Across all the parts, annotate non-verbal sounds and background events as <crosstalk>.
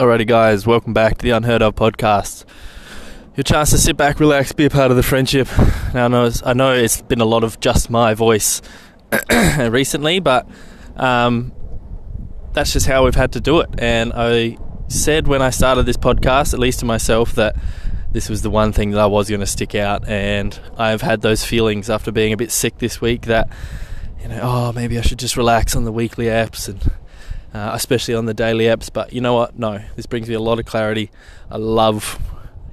Alrighty, guys, welcome back to the Unheard of podcast. Your chance to sit back, relax, be a part of the friendship. Now, I know it's, I know it's been a lot of just my voice <clears throat> recently, but um, that's just how we've had to do it. And I said when I started this podcast, at least to myself, that this was the one thing that I was going to stick out. And I've had those feelings after being a bit sick this week that, you know, oh, maybe I should just relax on the weekly apps and uh, especially on the daily apps. But you know what? No, this brings me a lot of clarity. I love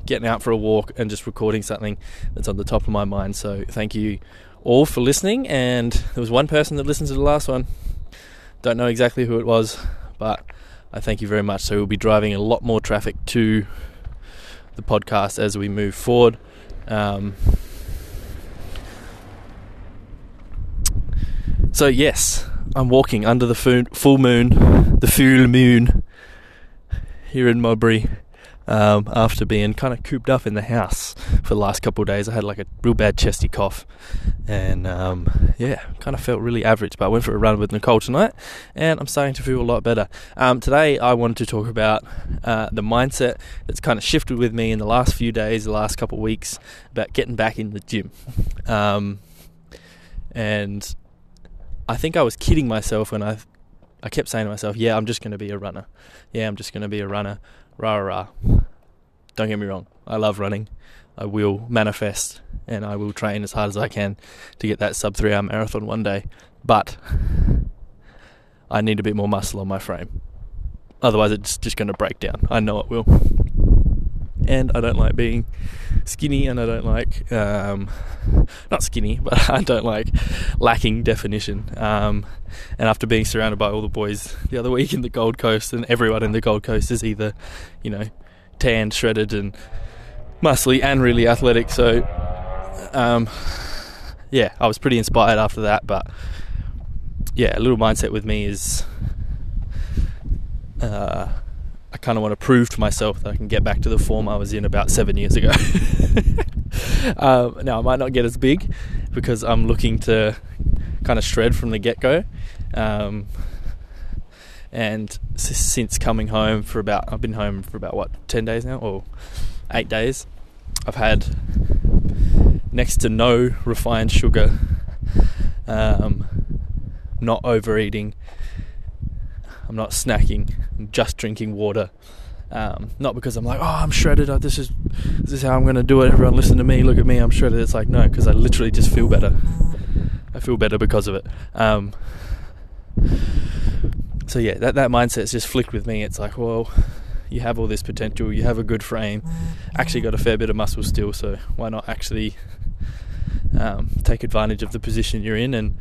getting out for a walk and just recording something that's on the top of my mind. So thank you all for listening. And there was one person that listened to the last one. Don't know exactly who it was, but I thank you very much. So we'll be driving a lot more traffic to the podcast as we move forward. Um, so yes, I'm walking under the full moon, the full moon here in Modbury. Um, after being kind of cooped up in the house for the last couple of days, I had like a real bad chesty cough, and um, yeah, kind of felt really average. But I went for a run with Nicole tonight, and I'm starting to feel a lot better. Um, today, I wanted to talk about uh, the mindset that's kind of shifted with me in the last few days, the last couple of weeks, about getting back in the gym, um, and I think I was kidding myself when I I kept saying to myself, "Yeah, I'm just going to be a runner. Yeah, I'm just going to be a runner." Rah rah. Don't get me wrong. I love running. I will manifest and I will train as hard as I can to get that sub 3 hour marathon one day. But I need a bit more muscle on my frame. Otherwise, it's just going to break down. I know it will and I don't like being skinny, and I don't like um, not skinny, <laughs> but I don't like lacking definition. Um, and after being surrounded by all the boys the other week in the Gold Coast, and everyone in the Gold Coast is either, you know, tanned, shredded, and muscly, and really athletic. So, um, yeah, I was pretty inspired after that. But yeah, a little mindset with me is. Uh, I kind of want to prove to myself that I can get back to the form I was in about seven years ago. <laughs> um, now, I might not get as big because I'm looking to kind of shred from the get go. Um, and since coming home for about, I've been home for about what, 10 days now, or eight days, I've had next to no refined sugar, um, not overeating, I'm not snacking. I'm just drinking water. Um, not because I'm like, oh, I'm shredded. Oh, this is this is how I'm going to do it. Everyone, listen to me. Look at me. I'm shredded. It's like no, because I literally just feel better. I feel better because of it. Um, so yeah, that that mindset's just flicked with me. It's like, well, you have all this potential. You have a good frame. Actually, got a fair bit of muscle still. So why not actually um, take advantage of the position you're in and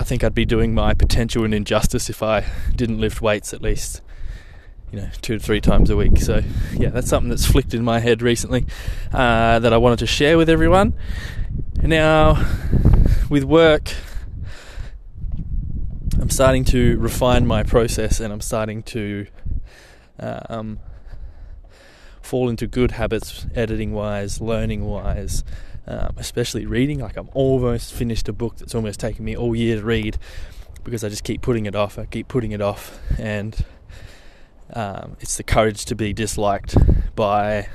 I think I'd be doing my potential an injustice if I didn't lift weights at least, you know, two to three times a week. So, yeah, that's something that's flicked in my head recently uh, that I wanted to share with everyone. Now, with work, I'm starting to refine my process and I'm starting to um, fall into good habits, editing wise, learning wise, um, especially reading. Like I'm almost finished a book that's almost taken me all year to read because I just keep putting it off. I keep putting it off, and um, it's the courage to be disliked by.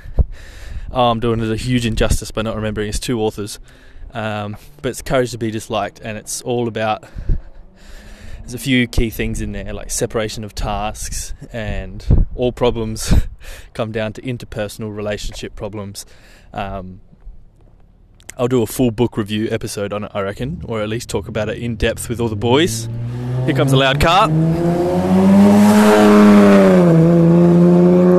Oh, I'm doing it a huge injustice by not remembering it's two authors, um, but it's courage to be disliked, and it's all about. There's a few key things in there, like separation of tasks, and all problems <laughs> come down to interpersonal relationship problems. Um, I'll do a full book review episode on it, I reckon, or at least talk about it in depth with all the boys. Here comes a loud car.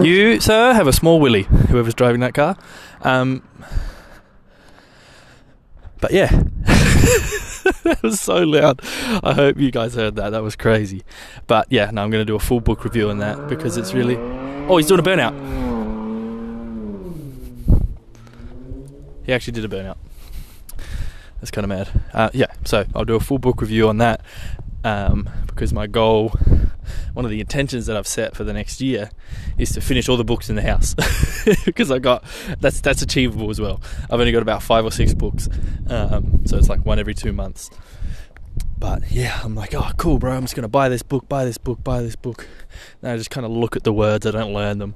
You, sir, have a small willy, whoever's driving that car. Um, but yeah, <laughs> that was so loud. I hope you guys heard that. That was crazy. But yeah, now I'm going to do a full book review on that because it's really. Oh, he's doing a burnout. He actually did a burnout. That's kind of mad. Uh, yeah, so I'll do a full book review on that um, because my goal, one of the intentions that I've set for the next year, is to finish all the books in the house <laughs> because I got that's that's achievable as well. I've only got about five or six books, um, so it's like one every two months. But yeah, I'm like, oh, cool, bro. I'm just gonna buy this book, buy this book, buy this book. And I just kind of look at the words. I don't learn them.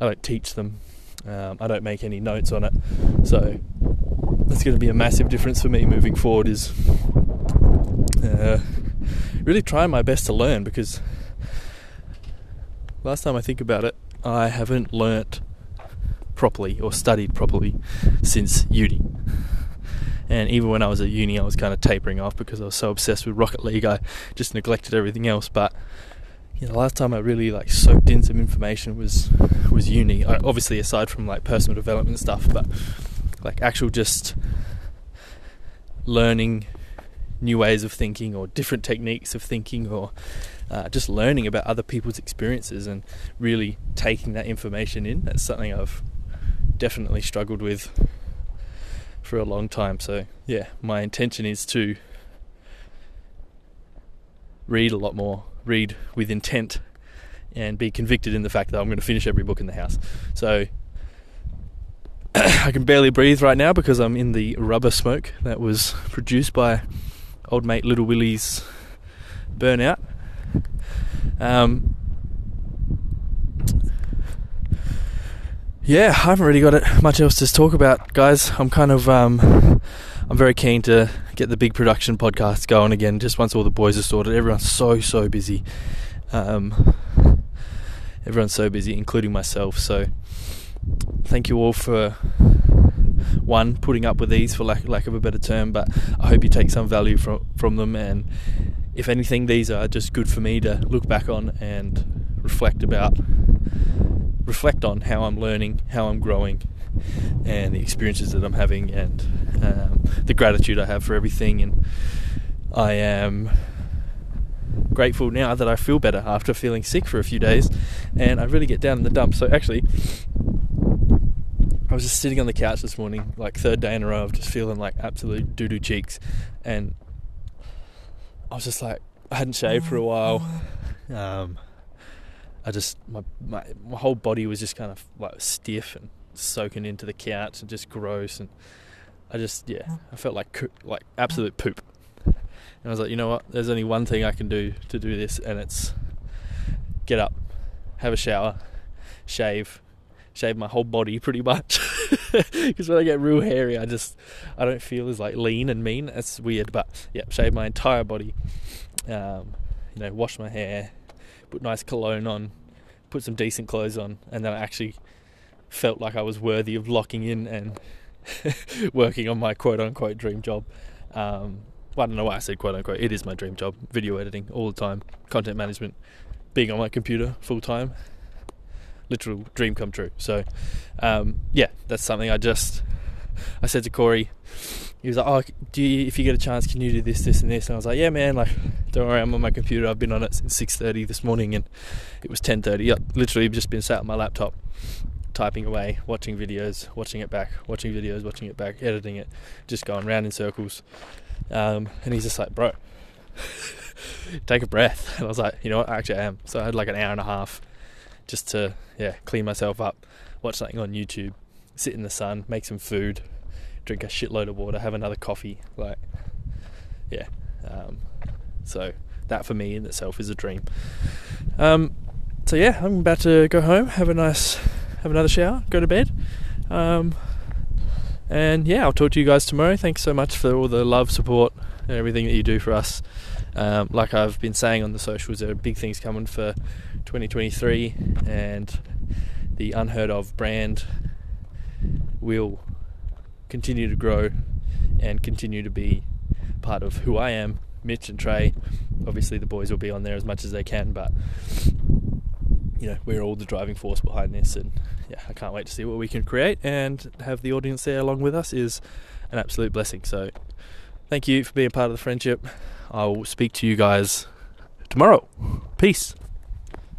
I don't teach them. Um, I don't make any notes on it. So that's going to be a massive difference for me moving forward. Is uh, really trying my best to learn because last time I think about it, I haven't learnt properly or studied properly since uni. And even when I was at uni, I was kind of tapering off because I was so obsessed with Rocket League. I just neglected everything else. But you know, the last time I really like soaked in some information was was uni. I, obviously, aside from like personal development stuff, but like actual just learning new ways of thinking or different techniques of thinking or uh, just learning about other people's experiences and really taking that information in. That's something I've definitely struggled with for a long time. So, yeah, my intention is to read a lot more, read with intent, and be convicted in the fact that I'm going to finish every book in the house. So, I can barely breathe right now because I'm in the rubber smoke that was produced by old mate Little Willie's burnout. Um, yeah, I haven't really got it, much else to talk about, guys. I'm kind of, um, I'm very keen to get the big production podcast going again. Just once all the boys are sorted, everyone's so so busy. Um, everyone's so busy, including myself. So, thank you all for one putting up with these, for lack lack of a better term. But I hope you take some value from from them, and if anything, these are just good for me to look back on and reflect about reflect on how I'm learning, how I'm growing, and the experiences that I'm having, and um, the gratitude I have for everything. And I am grateful now that I feel better after feeling sick for a few days, and I really get down in the dumps. So actually, was just sitting on the couch this morning, like third day in a row of just feeling like absolute doo doo cheeks, and I was just like, I hadn't shaved for a while. Um, I just my, my my whole body was just kind of like stiff and soaking into the couch and just gross. And I just yeah I felt like like absolute poop. And I was like you know what? There's only one thing I can do to do this and it's get up have a shower shave shave my whole body pretty much <laughs> <laughs> because when I get real hairy I just I don't feel as like lean and mean It's weird but yeah shave my entire body um, you know wash my hair put nice cologne on, put some decent clothes on, and then I actually felt like I was worthy of locking in and <laughs> working on my quote unquote dream job. Um, well, I don't know why I said quote unquote. It is my dream job video editing all the time, content management, being on my computer full time. Literal dream come true. So, um, yeah, that's something I just. I said to Corey, he was like, "Oh, do you, if you get a chance, can you do this, this, and this?" And I was like, "Yeah, man. Like, don't worry, I'm on my computer. I've been on it since 6:30 this morning, and it was 10:30. I've literally just been sat on my laptop, typing away, watching videos, watching it back, watching videos, watching it back, editing it, just going round in circles." Um, and he's just like, "Bro, <laughs> take a breath." <laughs> And I was like, "You know what? I Actually, am." So I had like an hour and a half just to yeah clean myself up, watch something on YouTube, sit in the sun, make some food drink a shitload of water, have another coffee. Like, yeah. Um, so that for me in itself is a dream. Um, so yeah, I'm about to go home, have a nice, have another shower, go to bed. Um, and yeah, I'll talk to you guys tomorrow. Thanks so much for all the love, support, and everything that you do for us. Um, like I've been saying on the socials, there are big things coming for 2023, and the unheard of brand will continue to grow and continue to be part of who I am, Mitch and Trey. Obviously, the boys will be on there as much as they can, but you know, we're all the driving force behind this, and yeah, I can't wait to see what we can create and have the audience there along with us is an absolute blessing. So, thank you for being part of the friendship. I will speak to you guys tomorrow. Peace.